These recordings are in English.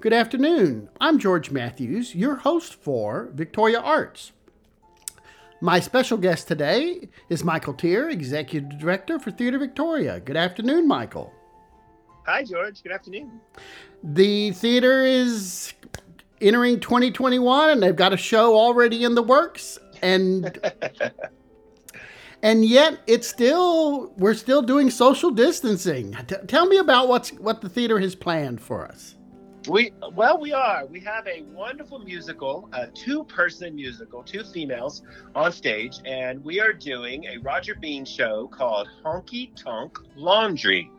Good afternoon. I'm George Matthews, your host for Victoria Arts. My special guest today is Michael Tier, Executive Director for Theater Victoria. Good afternoon, Michael. Hi, George. Good afternoon. The theater is entering 2021 and they've got a show already in the works and and yet it's still we're still doing social distancing. T- tell me about what's what the theater has planned for us. We well, we are. We have a wonderful musical, a two-person musical, two females on stage, and we are doing a Roger Bean show called Honky Tonk Laundry,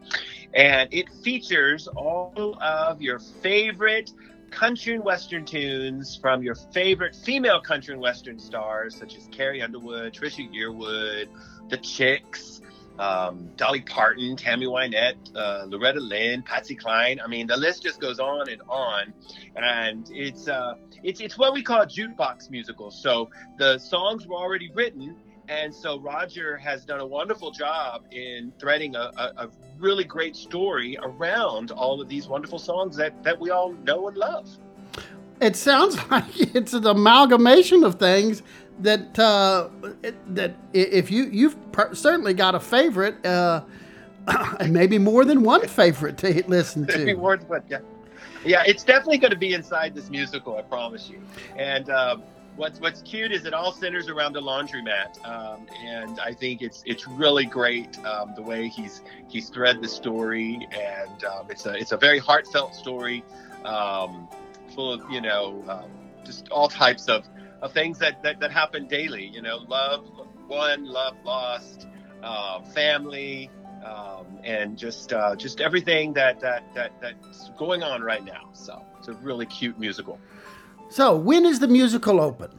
and it features all of your favorite country and western tunes from your favorite female country and western stars, such as Carrie Underwood, Trisha Yearwood, The Chicks um, Dolly Parton, Tammy Wynette, uh, Loretta Lynn, Patsy Cline. I mean, the list just goes on and on. And it's uh, it's it's what we call jukebox musicals. So the songs were already written, and so Roger has done a wonderful job in threading a, a, a really great story around all of these wonderful songs that that we all know and love. It sounds like it's an amalgamation of things that uh, that if you you've certainly got a favorite, uh, and maybe more than one favorite to listen to. more than one, yeah. Yeah, it's definitely going to be inside this musical. I promise you. And um, what's what's cute is it all centers around the laundromat, um, and I think it's it's really great um, the way he's he's thread the story, and um, it's a it's a very heartfelt story, um, full of you know um, just all types of of things that, that, that happen daily. You know, love won, love lost, uh, family, um, and just uh, just everything that, that that that's going on right now. So it's a really cute musical. So when is the musical open?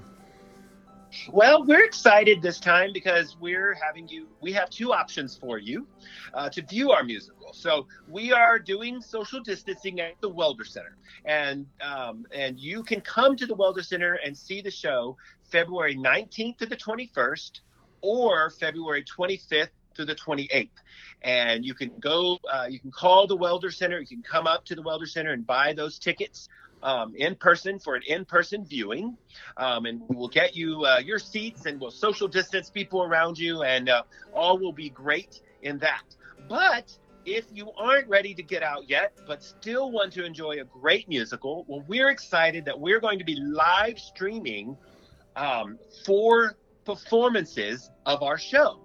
Well, we're excited this time because we're having you. We have two options for you uh, to view our musical. So we are doing social distancing at the Welder Center, and um, and you can come to the Welder Center and see the show February 19th to the 21st, or February 25th to the 28th. And you can go, uh, you can call the Welder Center, you can come up to the Welder Center and buy those tickets um, in person for an in-person viewing, um, and we will get you uh, your seats, and we'll social distance people around you, and uh, all will be great in that. But if you aren't ready to get out yet, but still want to enjoy a great musical, well, we're excited that we're going to be live streaming um, four performances of our show.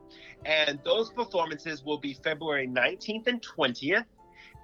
And those performances will be February 19th and 20th,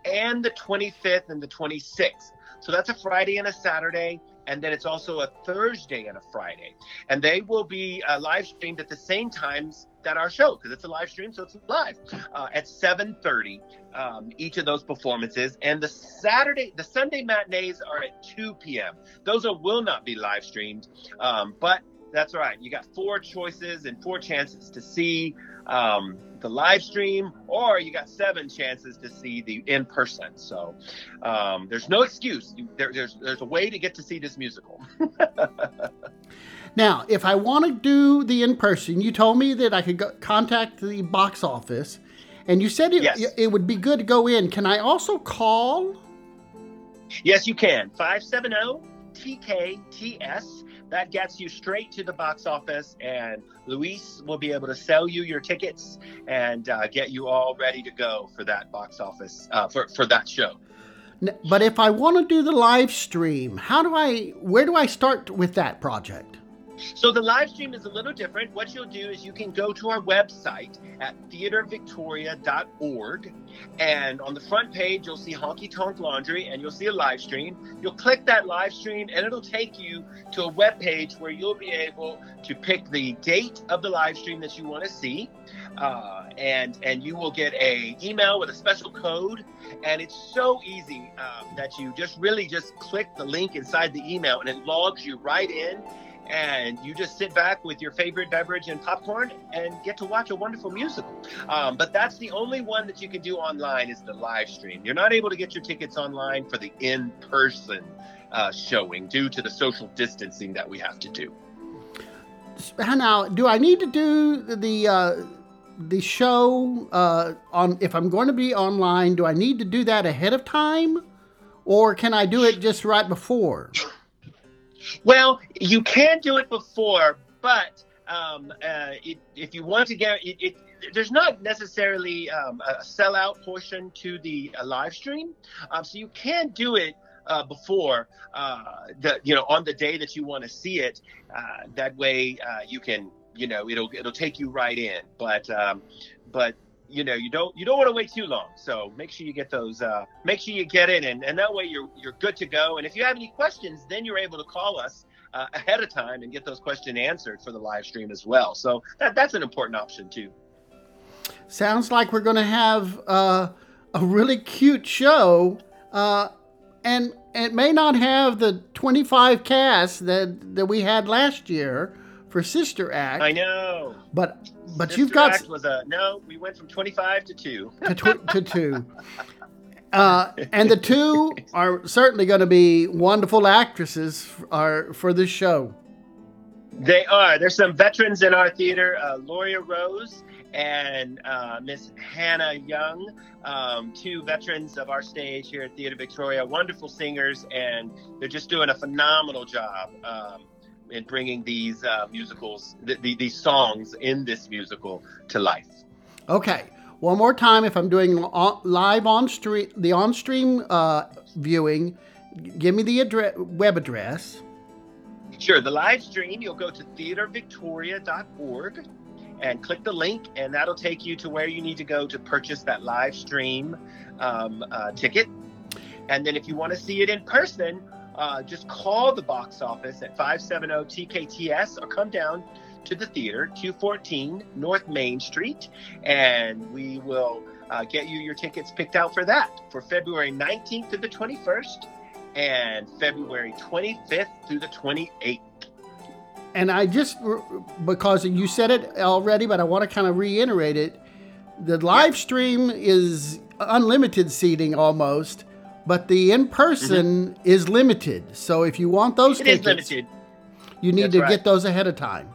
and the 25th and the 26th. So that's a Friday and a Saturday. And then it's also a Thursday and a Friday. And they will be uh, live streamed at the same times that our show, because it's a live stream, so it's live uh, at 7.30, um, each of those performances. And the Saturday, the Sunday matinees are at 2 p.m. Those are, will not be live streamed, um, but that's right. You got four choices and four chances to see um, the live stream, or you got seven chances to see the in person. So um, there's no excuse. There, there's there's a way to get to see this musical. now, if I want to do the in person, you told me that I could go, contact the box office, and you said it, yes. it would be good to go in. Can I also call? Yes, you can. 570 TKTS that gets you straight to the box office, and Luis will be able to sell you your tickets and uh, get you all ready to go for that box office uh, for for that show. But if I want to do the live stream, how do I? Where do I start with that project? So the live stream is a little different. What you'll do is you can go to our website at theatervictoria.org and on the front page you'll see Honky Tonk Laundry and you'll see a live stream. You'll click that live stream and it'll take you to a web page where you'll be able to pick the date of the live stream that you want to see. Uh, and and you will get a email with a special code and it's so easy um, that you just really just click the link inside the email and it logs you right in and you just sit back with your favorite beverage and popcorn and get to watch a wonderful musical. Um, but that's the only one that you can do online is the live stream. You're not able to get your tickets online for the in-person uh, showing due to the social distancing that we have to do. Now, do I need to do the uh, the show uh, on if I'm going to be online? Do I need to do that ahead of time? or can I do it just right before? Well, you can do it before, but um, uh, it, if you want to get it, it there's not necessarily um, a sellout portion to the uh, live stream, um, so you can do it uh, before uh, the you know on the day that you want to see it. Uh, that way uh, you can you know it'll it'll take you right in. But um, but you know you don't you don't want to wait too long. So make sure you get those. Uh, make sure you get in, and, and that way you're you're good to go. And if you have any questions, then you're able to call us. Uh, ahead of time and get those questions answered for the live stream as well. So that, that's an important option too. Sounds like we're going to have uh, a really cute show, uh, and it may not have the 25 cast that that we had last year for Sister Act. I know, but but Sister you've got Act was a no. We went from 25 to two. to, tw- to two. Uh, and the two are certainly going to be wonderful actresses are for this show. They are. There's some veterans in our theater, uh, Loria Rose and uh, Miss Hannah Young, um, two veterans of our stage here at Theater Victoria, wonderful singers, and they're just doing a phenomenal job um, in bringing these uh, musicals, th- th- these songs in this musical to life. Okay, one more time. If I'm doing on, live on stream, the on stream uh, viewing, give me the address, web address. Sure. The live stream, you'll go to theatervictoria.org and click the link, and that'll take you to where you need to go to purchase that live stream um, uh, ticket. And then if you want to see it in person, uh, just call the box office at 570 TKTS or come down to the theater, 214 North Main Street, and we will uh, get you your tickets picked out for that for February 19th to the 21st and February 25th through the 28th. And I just because you said it already, but I want to kind of reiterate it. The live stream is unlimited seating almost, but the in person mm-hmm. is limited. So if you want those it tickets, you need That's to right. get those ahead of time.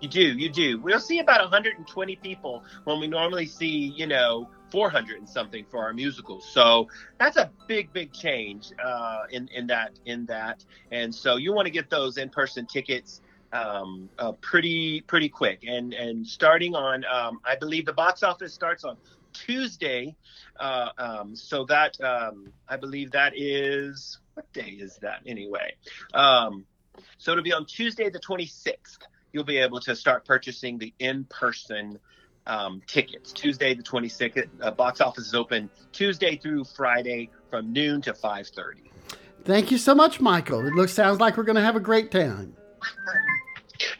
You do, you do. We'll see about 120 people when we normally see, you know, 400 and something for our musicals. So that's a big, big change uh, in in that in that. And so you want to get those in-person tickets um, uh, pretty pretty quick. And and starting on, um, I believe the box office starts on Tuesday. Uh, um, so that um, I believe that is what day is that anyway? Um, so it'll be on Tuesday the 26th you'll be able to start purchasing the in-person um, tickets. Tuesday the 26th, uh, box office is open Tuesday through Friday from noon to 5:30. Thank you so much, Michael. It looks sounds like we're going to have a great time.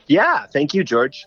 Yeah, thank you, George.